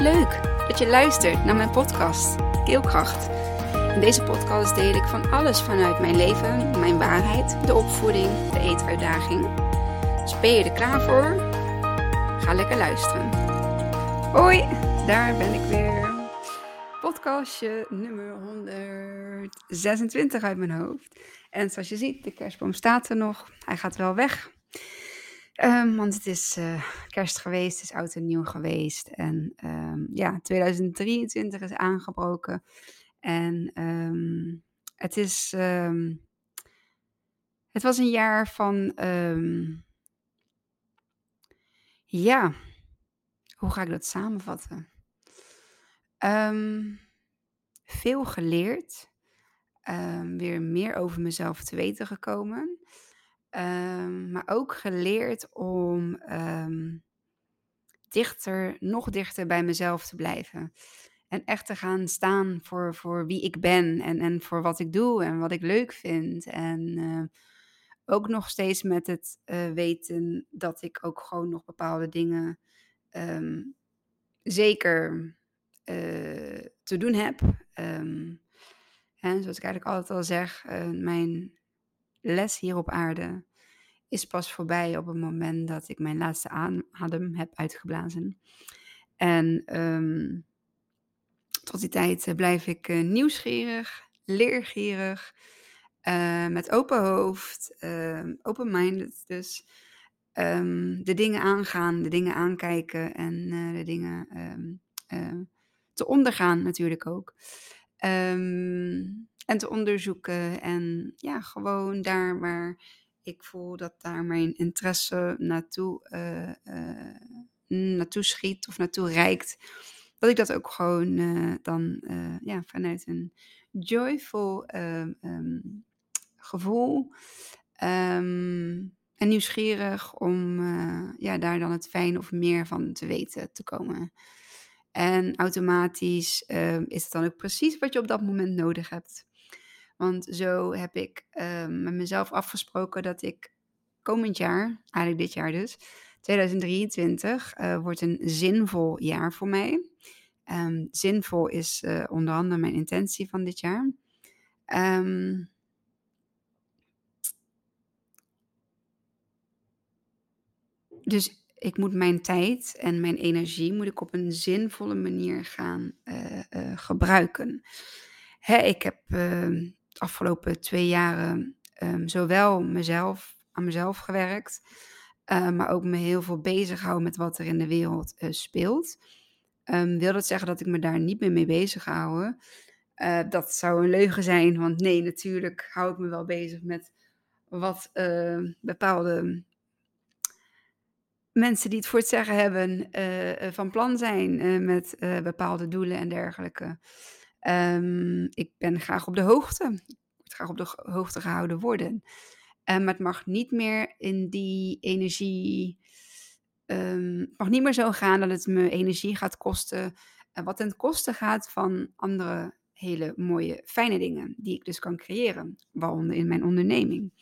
Leuk dat je luistert naar mijn podcast Keelkracht. In deze podcast deel ik van alles vanuit mijn leven, mijn waarheid, de opvoeding, de eetuitdaging. Dus ben je er klaar voor? Ga lekker luisteren. Hoi, daar ben ik weer. Podcastje nummer 126 uit mijn hoofd. En zoals je ziet, de kerstboom staat er nog. Hij gaat wel weg. Um, want het is uh, kerst geweest, het is oud en nieuw geweest. En um, ja, 2023 is aangebroken. En um, het is. het was een jaar van. ja, hoe ga ik dat samenvatten? veel geleerd. weer meer over mezelf te weten gekomen. Um, maar ook geleerd om um, dichter, nog dichter bij mezelf te blijven. En echt te gaan staan voor, voor wie ik ben en, en voor wat ik doe en wat ik leuk vind. En uh, ook nog steeds met het uh, weten dat ik ook gewoon nog bepaalde dingen zeker uh, te doen heb. en zoals ik eigenlijk altijd al zeg, mijn les hier op aarde is pas voorbij op het moment dat ik mijn laatste adem heb uitgeblazen. En um, tot die tijd eh, blijf ik uh, nieuwsgierig, leergierig, uh, met open hoofd, uh, open-minded dus. Um, de dingen aangaan, de dingen aankijken en de dingen te ondergaan natuurlijk ook. en te onderzoeken en ja, gewoon daar waar ik voel dat daar mijn interesse naartoe, uh, naartoe schiet of naartoe reikt. Dat ik dat ook gewoon uh, dan ja, vanuit een joyful um, gevoel um, en nieuwsgierig om ja, daar dan het fijn of meer van te weten te komen. En automatisch is het dan ook precies wat je op dat moment nodig hebt. Want zo heb ik ehm, met mezelf afgesproken dat ik komend jaar, eigenlijk dit jaar dus, 2023, uh, eh, wordt een zinvol jaar voor mij. Um, zinvol is uh, onder andere mijn intentie van dit jaar. Um, dus ik moet mijn tijd en mijn energie moet ik op een zinvolle manier gaan uh, gebruiken. Hè, ik heb afgelopen twee jaren um, zowel mezelf, aan mezelf gewerkt, uh, maar ook me heel veel bezig houden met wat er in de wereld uh, speelt. Um, wil dat zeggen dat ik me daar niet meer mee bezig hou? Uh, dat zou een leugen zijn, want nee, natuurlijk hou ik me wel bezig met wat bepaalde mensen die het voor het zeggen hebben van plan zijn met bepaalde doelen en dergelijke. Um, ik ben graag op de hoogte. Ik moet graag op de hoogte gehouden worden. Um, maar het mag niet meer in die energie. Um, het mag niet meer zo gaan dat het me energie gaat kosten. Uh, wat ten koste gaat van andere hele mooie, fijne dingen. Die ik dus kan creëren. Waaronder in mijn onderneming.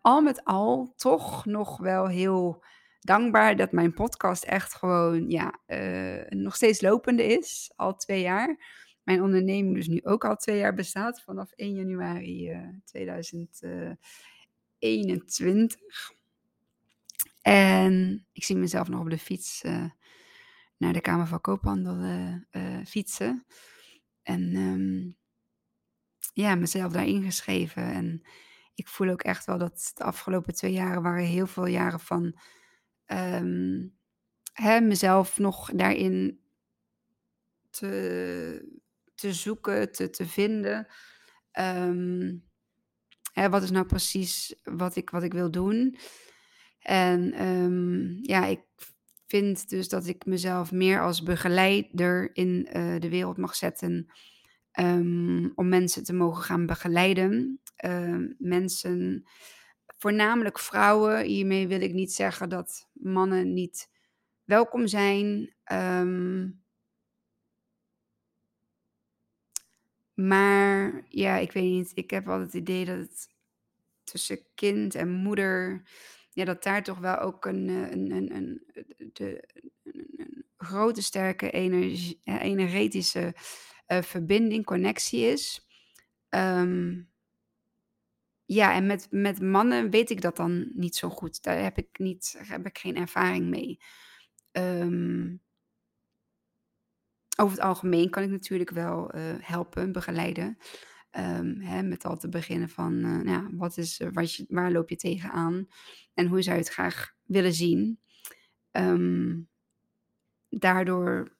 al met al toch nog wel heel dankbaar dat mijn podcast echt gewoon ja, uh, nog steeds lopende is. Al twee jaar mijn onderneming dus nu ook al twee jaar bestaat, vanaf 1 januari uh, 2021. En ik zie mezelf nog op de fiets uh, naar de Kamer van Koophandel fietsen. En um, ja, mezelf daar ingeschreven. En ik voel ook echt wel dat de afgelopen twee jaren waren heel veel jaren van um, hè, mezelf nog daarin te te zoeken, te, te vinden. Ehm, hè, wat is nou precies wat ik, wat ik wil doen? En ehm, ja, ik vind dus dat ik mezelf meer als begeleider in uh, de wereld mag zetten. Um, om mensen te mogen gaan begeleiden. mensen, voornamelijk vrouwen. Hiermee wil ik niet zeggen dat mannen niet welkom zijn. Um, Maar ja, ik weet niet. Ik heb altijd het idee dat het tussen kind en moeder. Ja, dat daar toch wel ook een, eh, een, een, een, de, een, grote sterke energie eh, energetische, eh, verbinding, connectie is. Ehm ja, en met met mannen weet ik dat dan niet zo goed. Daar heb ik niet heb ik geen ervaring mee. Ehm over het algemeen kan ik natuurlijk wel, eh, helpen, begeleiden. Ehm, hè, met al te beginnen van, eh, nou wat is, eh, waar loop je tegenaan en hoe zou je het graag willen zien? Ehm daardoor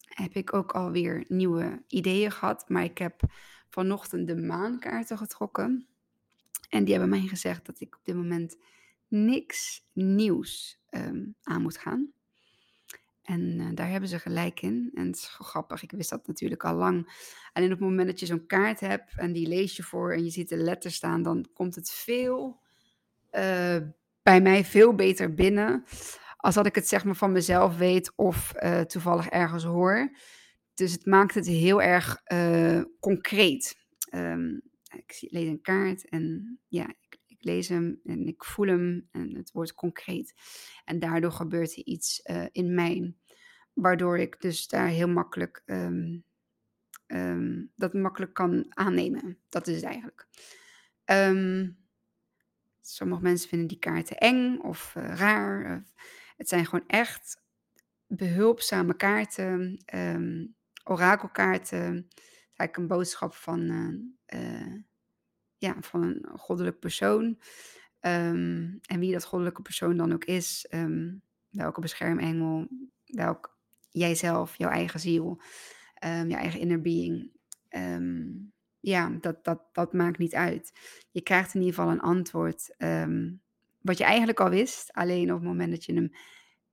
heb ik ook alweer nieuwe ideeën gehad, maar ik heb vanochtend de maankaarten getrokken. En die hebben mij gezegd dat ik op dit moment niks nieuws, ehm, aan moet gaan. En, eh, daar hebben ze gelijk in. En het is grappig, ik wist dat natuurlijk al lang. Alleen op het moment dat je zo'n kaart hebt en die lees je voor en je ziet de letters staan, dan komt het veel, eh, bij mij veel beter binnen, als dat ik het zeg maar van mezelf weet of, eh, toevallig ergens hoor. Dus het maakt het heel erg, concreet. Ehm, ik lees een kaart en ja, lees hem en ik voel hem en het wordt concreet. En daardoor gebeurt er iets, eh, in mij, waardoor ik dus daar heel makkelijk, ehm ehm, dat makkelijk kan aannemen. Dat is het eigenlijk. Ehm sommige mensen vinden die kaarten eng of, eh, raar. Het zijn gewoon echt behulpzame kaarten, orakelkaarten. Eigenlijk een boodschap van, eh, ja, van een goddelijk persoon. Ehm, en wie dat goddelijke persoon dan ook is, ehm, welke beschermengel, welk jijzelf, jouw eigen ziel, ehm, je eigen inner being. Ja, dat dat dat maakt niet uit. Je krijgt in ieder geval een antwoord, wat je eigenlijk al wist, alleen op het moment dat je hem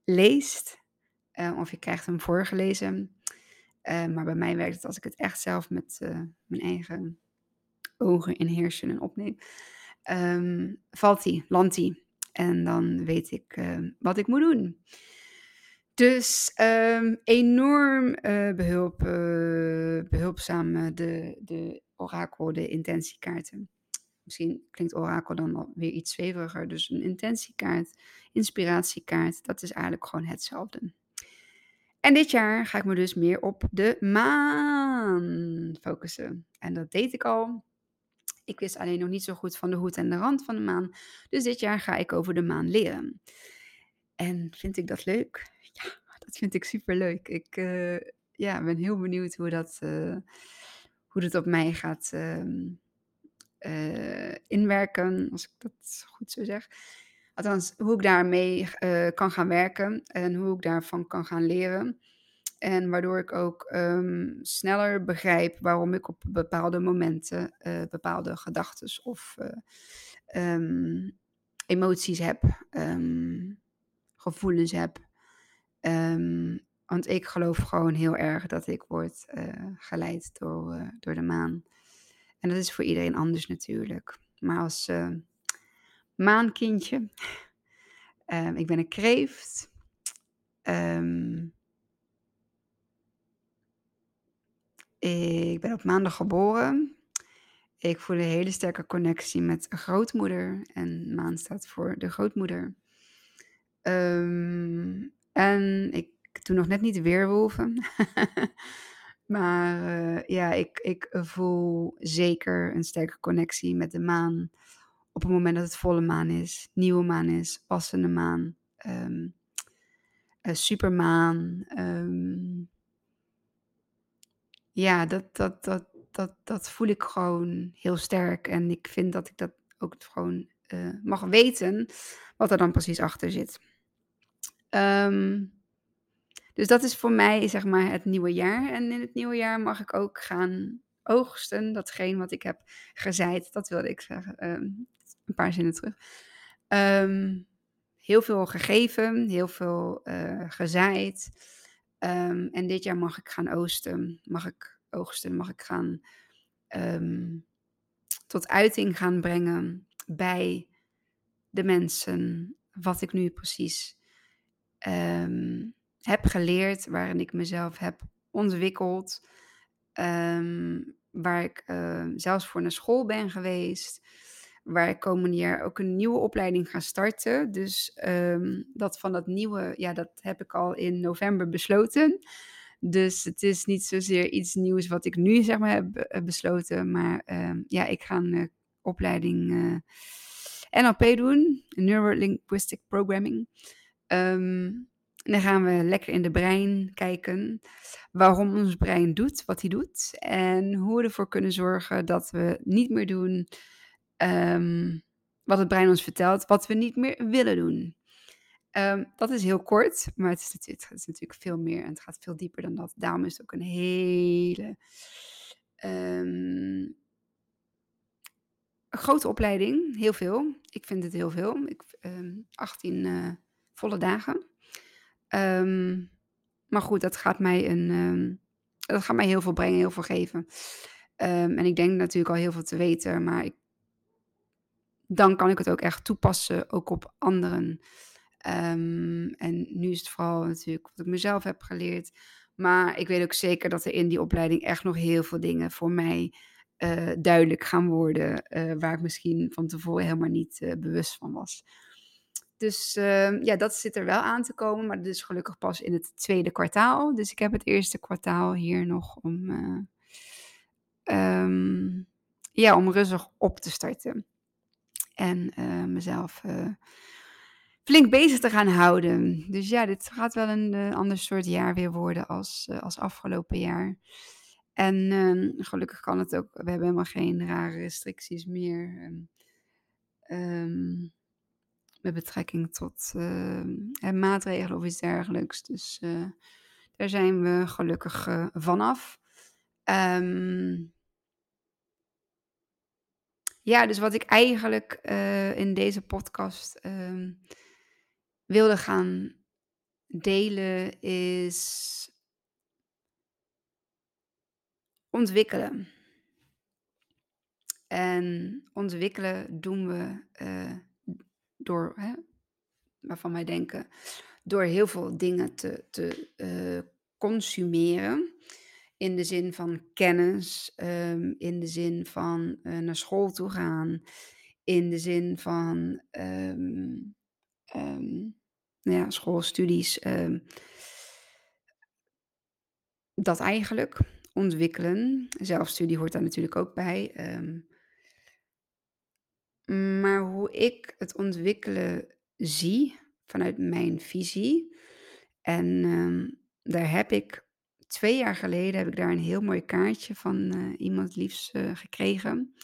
leest, eh, of je krijgt hem voorgelezen. Maar bij mij werkt het als ik het echt zelf met, eh, mijn eigen ogen in hersenen opneem, ehm, valt die, landt die. En dan weet ik, ehm, wat ik moet doen. Dus, ehm, enorm, eh, behulp eh, behulpzaam, eh, de de orakel, de intentiekaarten. Misschien klinkt orakel dan weer iets zweveriger, dus een intentiekaart, inspiratiekaart, dat is eigenlijk gewoon hetzelfde. En dit jaar ga ik me dus meer op de maan focussen. En dat deed ik al. Ik wist alleen nog niet zo goed van de hoed en de rand van de maan. Dus dit jaar ga ik over de maan leren. En vind ik dat leuk? Ja, dat vind ik superleuk. Ik, eh, ja, ben heel benieuwd hoe dat, eh, hoe dat op mij gaat, ehm, eh, inwerken, als ik dat goed zo zeg. Althans, hoe ik daarmee, kan gaan werken en hoe ik daarvan kan gaan leren. En waardoor ik ook, ehm, sneller begrijp waarom ik op bepaalde momenten, eh, bepaalde gedachtes of, eh, ehm, emoties heb, ehm, gevoelens heb. Want ik geloof gewoon heel erg dat ik word, eh, geleid door, door de maan. En dat is voor iedereen anders natuurlijk. Maar als, maankindje, ik ben een kreeft. Ehm ik ben op maandag geboren. Ik voel een hele sterke connectie met grootmoeder en maan staat voor de grootmoeder. Ehm, en ik doe nog net niet weerwolven. Maar, eh, ja, ik ik voel zeker een sterke connectie met de maan op het moment dat het volle maan is, nieuwe maan is, passende maan, eh, supermaan, ehm ja, dat dat dat dat dat voel ik gewoon heel sterk. En ik vind dat ik dat ook gewoon, eh, mag weten wat er dan precies achter zit. Ehm, dus dat is voor mij, zeg maar, het nieuwe jaar. En in het nieuwe jaar mag ik ook gaan oogsten, datgene wat ik heb gezaaid. Dat wilde ik zeggen, ehm, een paar zinnen terug. Ehm, heel veel gegeven, heel veel, eh, gezaaid. Ehm, en dit jaar mag ik gaan oosten, mag ik oogsten, mag ik gaan, ehm, tot uiting gaan brengen bij de mensen wat ik nu precies, ehm, heb geleerd, waarin ik mezelf heb ontwikkeld, waar ik, eh, zelfs voor naar school ben geweest, waar ik komende jaar ook een nieuwe opleiding ga starten. Dus ehm, dat van dat nieuwe, ja, dat heb ik al in november besloten. Dus het is niet zozeer iets nieuws wat ik nu zeg maar heb eh, besloten. Maar ehm, ja, ik ga een eh, opleiding uh, NLP doen, Neurolinguistic Programming. Um, dan gaan we lekker in de brein kijken waarom ons brein doet wat hij doet. En hoe we ervoor kunnen zorgen dat we niet meer doen ehm, wat het brein ons vertelt, wat we niet meer willen doen. Ehm, dat is heel kort, maar het is, natuurlijk, het is, natuurlijk, veel meer en het gaat veel dieper dan dat. Daarom is het ook een hele um, grote opleiding. Heel veel. Ik vind het heel veel. Ik, 18 uh, eh, volle dagen. Maar goed, dat gaat mij een. Dat gaat mij heel veel brengen, heel veel geven. En ik denk natuurlijk al heel veel te weten, maar ik, dan kan ik het ook echt toepassen, ook op anderen. en nu is het vooral natuurlijk wat ik mezelf heb geleerd. Maar ik weet ook zeker dat er in die opleiding echt nog heel veel dingen voor mij uh, duidelijk gaan worden. Uh, waar ik misschien van tevoren helemaal niet uh, bewust van was. Dus uh, ja, dat zit er wel aan te komen, maar dat is gelukkig pas in het tweede kwartaal. Dus ik heb het eerste kwartaal hier nog om, um, ja, om rustig op te starten. En uh, mezelf flink bezig te gaan houden. Dus ja, dit gaat wel een ander soort jaar weer worden als, als afgelopen jaar. En ehm, gelukkig kan het ook, we hebben helemaal geen rare restricties meer. Um, met betrekking tot maatregelen of iets dergelijks. Dus daar zijn we gelukkig vanaf. Um, ja, dus wat ik eigenlijk in deze podcast um, wilde gaan delen is ontwikkelen. En ontwikkelen doen we door, hè, waarvan wij denken, door heel veel dingen te, te uh, consumeren. In de zin van kennis, um, in de zin van uh, naar school toe gaan, in de zin van um, um, nou ja, schoolstudies. dat eigenlijk ontwikkelen. Zelfstudie hoort daar natuurlijk ook bij. Maar hoe ik het ontwikkelen zie vanuit mijn visie. En daar heb ik twee jaar geleden heb ik daar een heel mooi kaartje van uh, iemand liefs uh, gekregen.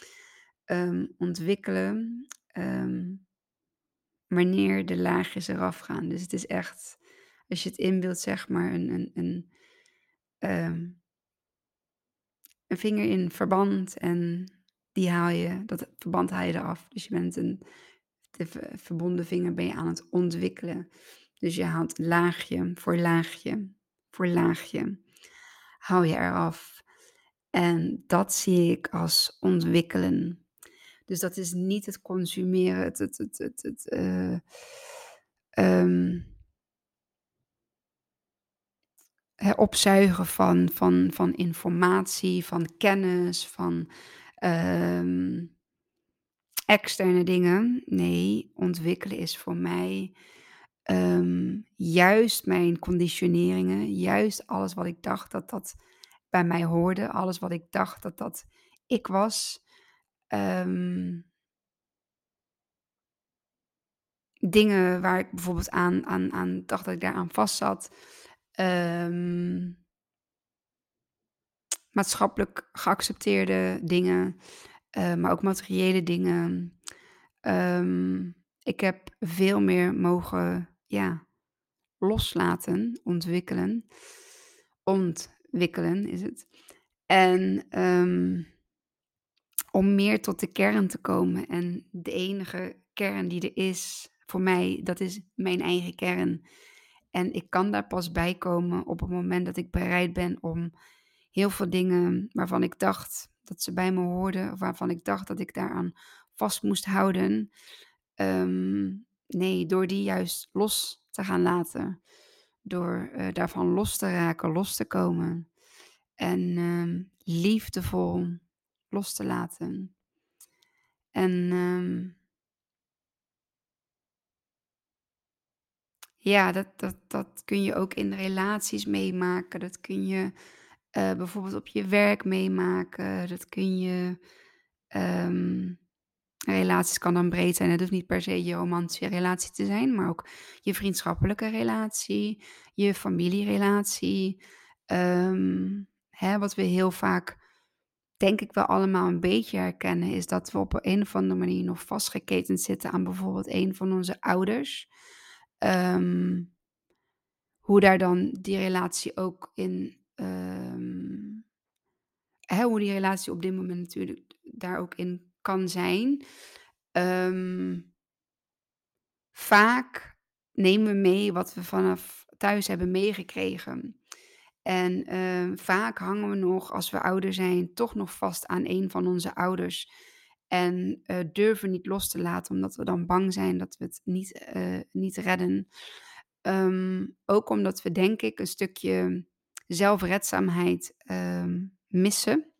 Um, ontwikkelen um, wanneer de laagjes eraf gaan. Dus het is echt, als je het inbeeldt, zeg maar, een, een, een, een vinger in verband en die haal je, dat verband haal je eraf. Dus je bent een, de verbonden vinger ben je aan het ontwikkelen. Dus je haalt laagje voor laagje voor laagje. Haal je eraf. En dat zie ik als ontwikkelen. Dus dat is niet het consumeren, het, het, het, het, het uh, opzuigen van, van, van informatie, van kennis, van um, externe dingen. Nee, ontwikkelen is voor mij um, juist mijn conditioneringen, juist alles wat ik dacht dat dat bij mij hoorde, alles wat ik dacht dat dat ik was. Um, dingen waar ik bijvoorbeeld aan, aan, aan dacht dat ik daaraan vast zat. Um, maatschappelijk geaccepteerde dingen, uh, maar ook materiële dingen. Ik heb veel meer mogen ja, loslaten, ontwikkelen. Ontwikkelen is het. En um, om meer tot de kern te komen. En de enige kern die er is voor mij, dat is mijn eigen kern. En ik kan daar pas bij komen op het moment dat ik bereid ben om heel veel dingen waarvan ik dacht dat ze bij me hoorden, waarvan ik dacht dat ik daaraan vast moest houden. Um, nee, door die juist los te gaan laten. Door uh, daarvan los te raken, los te komen. En um, liefdevol los te laten. En, ehm ja, dat dat dat kun je ook in relaties meemaken. Dat kun je, eh, bijvoorbeeld op je werk meemaken. Dat kun je, ehm relaties kan dan breed zijn. Het hoeft niet per se je romantische relatie te zijn, maar ook je vriendschappelijke relatie, je familierelatie. Ehm, hè, wat we heel vaak, denk ik wel allemaal een beetje herkennen, is dat we op een of andere manier nog vastgeketend zitten aan bijvoorbeeld een van onze ouders. Ehm, hoe daar dan die relatie ook in, ehm, hoe die relatie op dit moment natuurlijk daar ook in kan zijn. Ehm vaak nemen we mee wat we vanaf thuis hebben meegekregen. En, ehm, vaak hangen we nog, als we ouder zijn, toch nog vast aan een van onze ouders. En, eh, durven niet los te laten, omdat we dan bang zijn dat we het niet, eh, niet redden. Ehm, ook omdat we, denk ik, een stukje zelfredzaamheid, missen.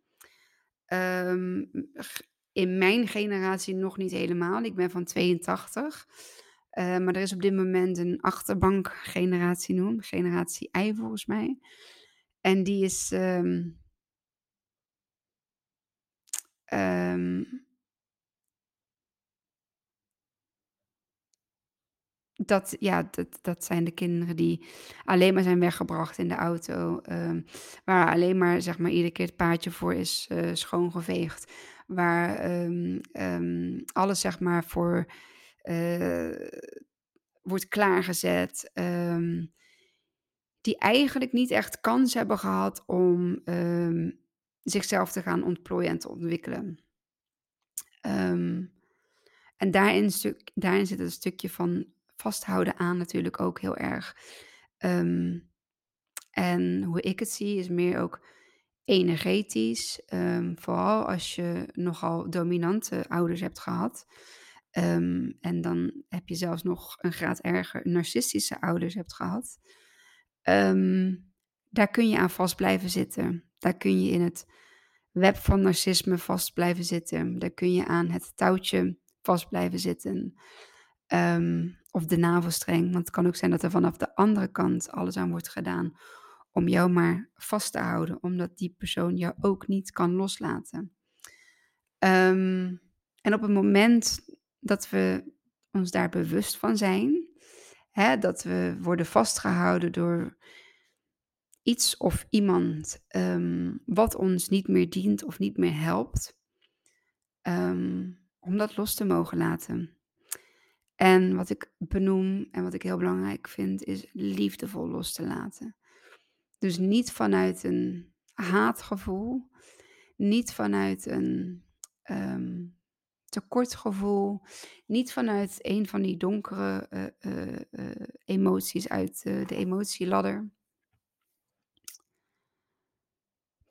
In mijn generatie nog niet helemaal. Ik ben van 82. Eh, maar er is op dit moment een achterbankgeneratie noem, generatie Y volgens mij. En die is, ehm ehm Dat ja, dat dat zijn de kinderen die alleen maar zijn weggebracht in de auto, ehm, waar alleen maar, zeg maar, iedere keer het paadje voor is, eh, schoongeveegd. Waar, ehm, ehm, alles, zeg maar, voor, eh, wordt klaargezet. Ehm, die eigenlijk niet echt kans hebben gehad om, zichzelf te gaan ontplooien en te ontwikkelen. En daarin stuk daarin zit een stukje van vasthouden aan natuurlijk ook heel erg. En hoe ik het zie is meer ook energetisch, ehm, vooral als je nogal dominante ouders hebt gehad. Ehm, en dan heb je zelfs nog een graad erger narcistische ouders hebt gehad. Ehm, daar kun je aan vast blijven zitten. Daar kun je in het web van narcisme vast blijven zitten. Daar kun je aan het touwtje vast blijven zitten. Of de navelstreng, want het kan ook zijn dat er vanaf de andere kant alles aan wordt gedaan om jou maar vast te houden, omdat die persoon jou ook niet kan loslaten. Ehm, en op het moment dat we ons daar bewust van zijn, hè, dat we worden vastgehouden door iets of iemand ehm, wat ons niet meer dient of niet meer helpt, ehm, om dat los te mogen laten. En wat ik benoem en wat ik heel belangrijk vind, is liefdevol los te laten. Dus niet vanuit een haatgevoel, niet vanuit een ehm, tekortgevoel, niet vanuit een van die donkere eh, eh, eh, emoties uit de emotieladder.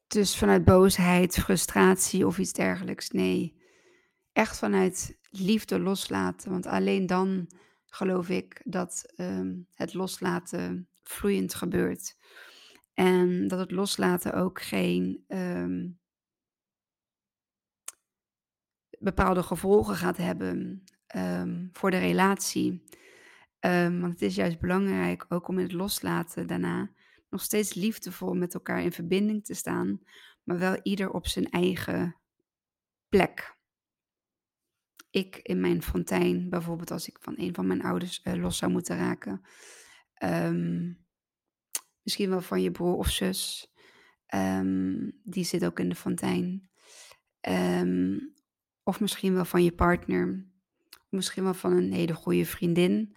Dus vanuit boosheid, frustratie of iets dergelijks. Nee, echt vanuit liefde loslaten. Want alleen dan geloof ik dat ehm, het loslaten vloeiend gebeurt. En dat het loslaten ook geen ehm, bepaalde gevolgen gaat hebben ehm, voor de relatie. Ehm, want het is juist belangrijk ook om in het loslaten daarna nog steeds liefdevol met elkaar in verbinding te staan, maar wel ieder op zijn eigen plek. Ik in mijn fontein, bijvoorbeeld als ik van een van mijn ouders eh, los zou moeten raken. Ehm, misschien wel van je broer of zus. Ehm, die zit ook in de fontein. Ehm, of misschien wel van je partner. Misschien wel van een hele goede vriendin.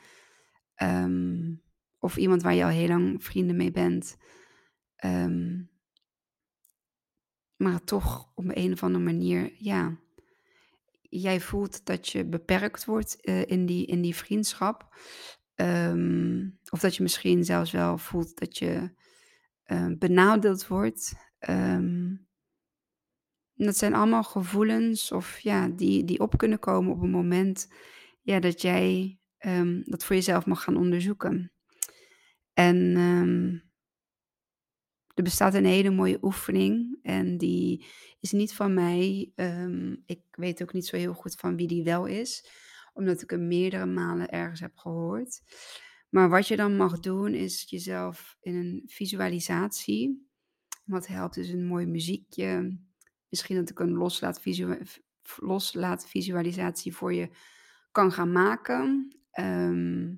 Ehm, of iemand waar je al heel lang vrienden mee bent. Maar toch op een of andere manier, ja. Jij voelt dat je beperkt wordt eh, in, die, in die vriendschap. Ehm, of dat je misschien zelfs wel voelt dat je eh, benadeeld wordt. Ehm, dat zijn allemaal gevoelens of ja, die, die op kunnen komen op een moment ja, dat jij dat voor jezelf mag gaan onderzoeken. En er bestaat een hele mooie oefening en die is niet van mij. Ik weet ook niet zo heel goed van wie die wel is, omdat ik hem meerdere malen ergens heb gehoord. Maar wat je dan mag doen is jezelf in een visualisatie. Wat helpt is een mooi muziekje. Misschien dat ik een loslaat, visualisatie voor je kan gaan maken. Ehm,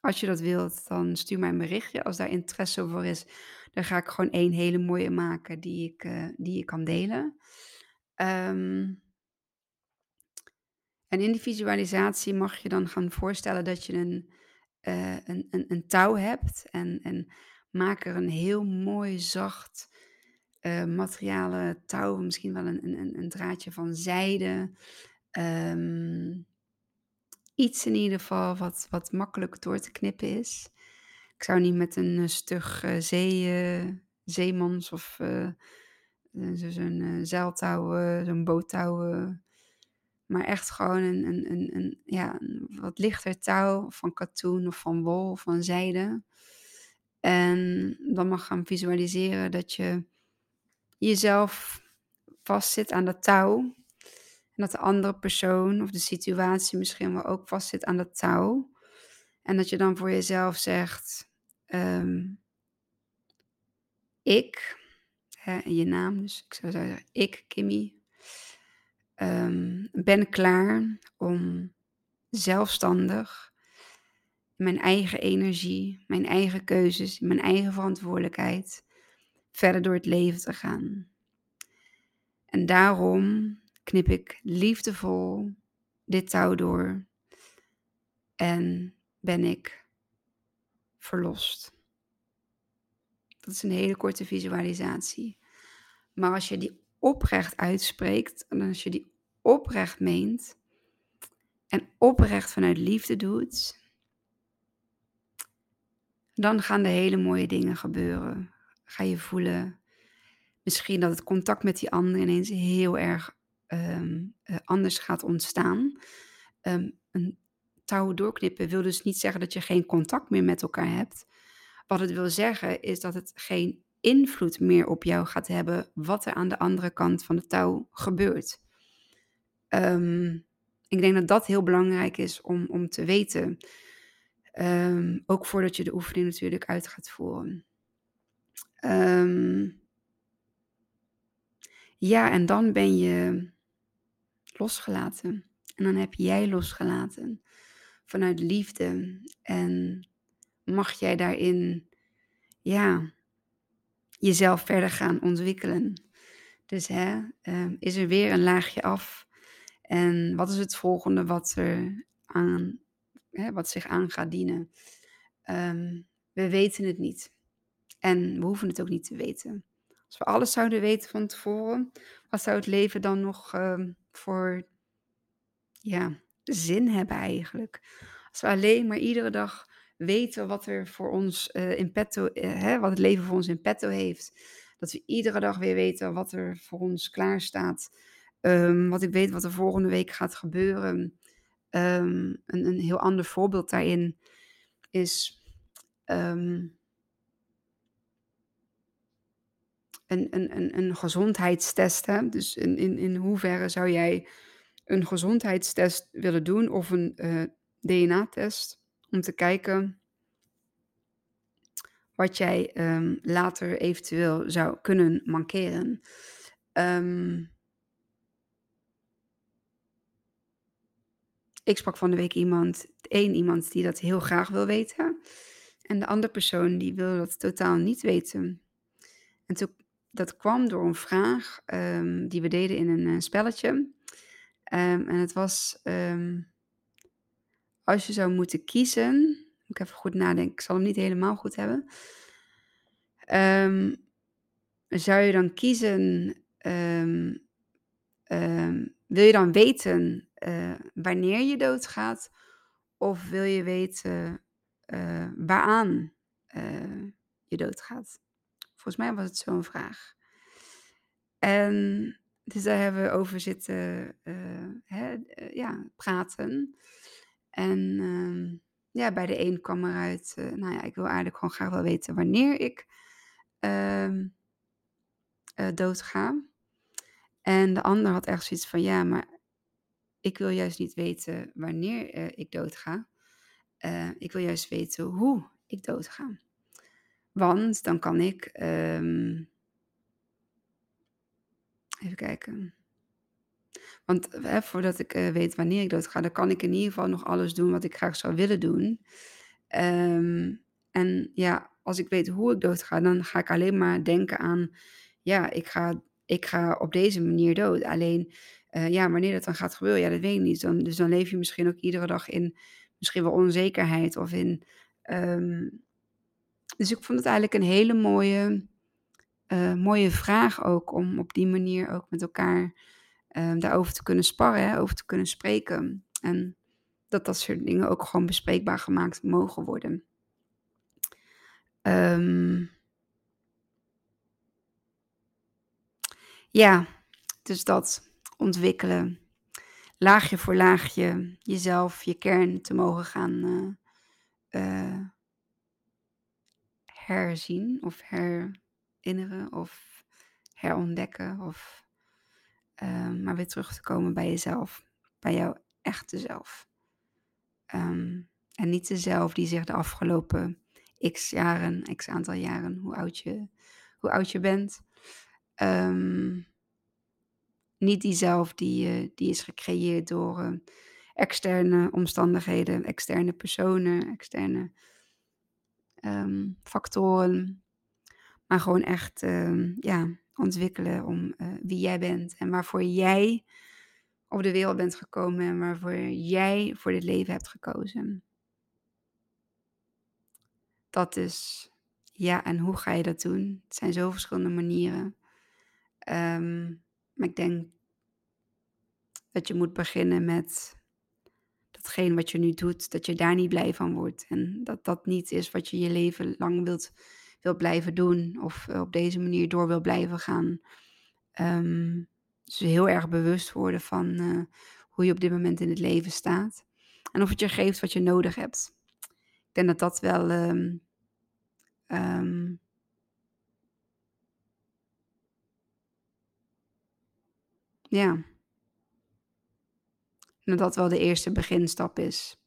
als je dat wilt, dan stuur mij een berichtje. Als daar interesse voor is, dan ga ik gewoon één hele mooie maken die ik, eh, die ik kan delen. Ehm, en in die visualisatie mag je dan gaan voorstellen dat je een, eh, een, een, een touw hebt. En, en maak er een heel mooi zacht materialen touw. Misschien wel een, een, een- draadje van zijde. Ehm, iets in ieder geval wat, wat makkelijk door te knippen is. Ik zou niet met een eh, stug eh, zee, zeemans of zo- zo'n zeiltouw, zo'n boottouw, maar echt gewoon een, een, een, een, ja, een wat lichter touw van katoen of van wol of van zijde. En dan mag gaan visualiseren dat je jezelf vastzit aan dat touw. En dat de andere persoon of de situatie misschien wel ook vastzit aan dat touw. En dat je dan voor jezelf zegt: ehm, Ik, hè, je naam, dus ik zou zeggen: Ik, Kimmy, ehm, ben klaar om zelfstandig mijn eigen energie, mijn eigen keuzes, mijn eigen verantwoordelijkheid verder door het leven te gaan. En daarom knip ik liefdevol dit touw door en ben ik verlost. Dat is een hele korte visualisatie. Maar als je die oprecht uitspreekt en als je die oprecht meent en oprecht vanuit liefde doet, dan gaan er hele mooie dingen gebeuren. Ga je voelen misschien dat het contact met die ander ineens heel erg ehm, eh, anders gaat ontstaan. Ehm, een touw doorknippen wil dus niet zeggen dat je geen contact meer met elkaar hebt. Wat het wil zeggen is dat het geen invloed meer op jou gaat hebben wat er aan de andere kant van de touw gebeurt. Ehm, ik denk dat dat heel belangrijk is om, om te weten. Ehm, ook voordat je de oefening natuurlijk uit gaat voeren. Ehm, ja, en dan ben je losgelaten. En dan heb jij losgelaten vanuit liefde. En mag jij daarin, ja, jezelf verder gaan ontwikkelen. Dus hè, is er weer een laagje af. En wat is het volgende wat, er aan, hè, wat zich aan gaat dienen? Ehm, we weten het niet. En we hoeven het ook niet te weten. Als we alles zouden weten van tevoren, wat zou het leven dan nog ehm, voor ja, zin hebben eigenlijk? Als we alleen maar iedere dag weten wat er voor ons eh, in petto, eh, hè, wat het leven voor ons in petto heeft. Dat we iedere dag weer weten wat er voor ons klaar staat. Ehm, wat ik weet wat er volgende week gaat gebeuren. Ehm, een, een heel ander voorbeeld daarin is ehm, een, een, een, gezondheidstest. Hè? Dus in, in, in hoeverre zou jij een gezondheidstest willen doen of een eh, DNA-test om te kijken wat jij later eventueel zou kunnen mankeren. Ehm, ik sprak van de week iemand, één iemand die dat heel graag wil weten. En de andere persoon die wil dat totaal niet weten. En toen, dat kwam door een vraag ehm, die we deden in een eh, spelletje. Ehm, en het was, ehm, als je zou moeten kiezen, moet ik even goed nadenken, ik zal hem niet helemaal goed hebben. Zou je dan kiezen, wil je dan weten eh, wanneer je doodgaat? Of wil je weten eh, waaraan eh, je doodgaat? Volgens mij was het zo'n vraag. En dus daar hebben we over zitten hè, ja, praten. En ehm, ja, bij de een kwam eruit, nou ja, ik wil eigenlijk gewoon graag wel weten wanneer ik ehm, eh, doodga. En de ander had echt zoiets van, ja, maar ik wil juist niet weten wanneer uh, ik doodga. Uh, ik wil juist weten hoe ik doodga. Want dan kan ik. Um, even kijken. Want hè, voordat ik uh, weet wanneer ik doodga, dan kan ik in ieder geval nog alles doen wat ik graag zou willen doen. Um, en ja, als ik weet hoe ik doodga, dan ga ik alleen maar denken aan, ja, ik ga, ik ga op deze manier dood. Alleen, uh, ja, wanneer dat dan gaat gebeuren, ja, dat weet ik niet. Dan, dus dan leef je misschien ook iedere dag in misschien wel onzekerheid of in. Um, dus ik vond het eigenlijk een hele mooie, uh, mooie vraag ook om op die manier ook met elkaar uh, daarover te kunnen sparren, over te kunnen spreken. En dat dat soort dingen ook gewoon bespreekbaar gemaakt mogen worden. Um, ja, dus dat ontwikkelen. Laagje voor laagje jezelf, je kern te mogen gaan uh, uh, herzien of herinneren of herontdekken. Of uh, maar weer terug te komen bij jezelf, bij jouw echte zelf. Um, en niet de zelf die zich de afgelopen x jaren, x aantal jaren, hoe oud je, hoe oud je bent. Um, niet diezelf die, uh, die is gecreëerd door uh, externe omstandigheden, externe personen, externe um, factoren. Maar gewoon echt um, ja, ontwikkelen om uh, wie jij bent en waarvoor jij op de wereld bent gekomen en waarvoor jij voor dit leven hebt gekozen. Dat is, ja, en hoe ga je dat doen? Het zijn zo verschillende manieren. Um, maar ik denk dat je moet beginnen met datgene wat je nu doet, dat je daar niet blij van wordt. En dat dat niet is wat je je leven lang wilt, blijven doen of op deze manier door wil blijven gaan. Um, dus heel erg bewust worden van uh, hoe je op dit moment in het leven staat. En of het je geeft wat je nodig hebt. Ik denk dat dat wel um, um, ja, dat dat wel de eerste beginstap is.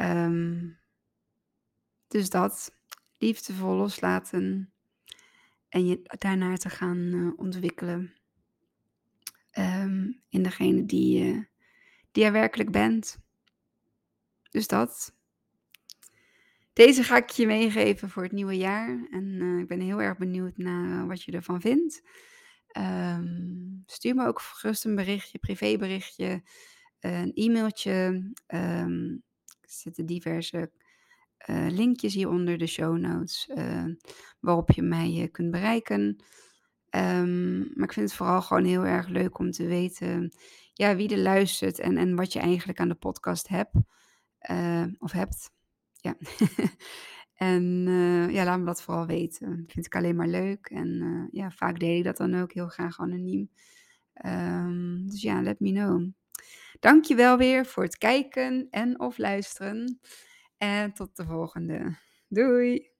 Um, dus dat, liefdevol loslaten en je daarnaar te gaan uh, ontwikkelen um, in degene die, uh, die werkelijk bent. Dus dat. Deze ga ik je meegeven voor het nieuwe jaar. En uh, ik ben heel erg benieuwd naar wat je ervan vindt. Um, stuur me ook gerust een berichtje, privéberichtje, een e-mailtje. Um, er zitten diverse uh, linkjes hieronder, de show notes, uh, waarop je mij uh, kunt bereiken. Um, maar ik vind het vooral gewoon heel erg leuk om te weten ja, wie er luistert en, en wat je eigenlijk aan de podcast hebt. of hebt. Ja. En uh, ja, laat me dat vooral weten. Vind ik alleen maar leuk. En uh, ja, vaak deel ik dat dan ook heel graag anoniem. Um, dus ja, let me know. Dankjewel weer voor het kijken en of luisteren. En tot de volgende. Doei!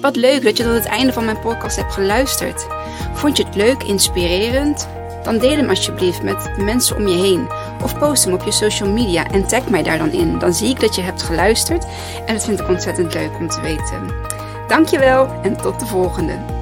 Wat leuk dat je tot het einde van mijn podcast hebt geluisterd. Vond je het leuk, inspirerend? Dan deel hem alsjeblieft met de mensen om je heen. Of post hem op je social media en tag mij daar dan in. Dan zie ik dat je hebt geluisterd en dat vind ik ontzettend leuk om te weten. Dankjewel en tot de volgende.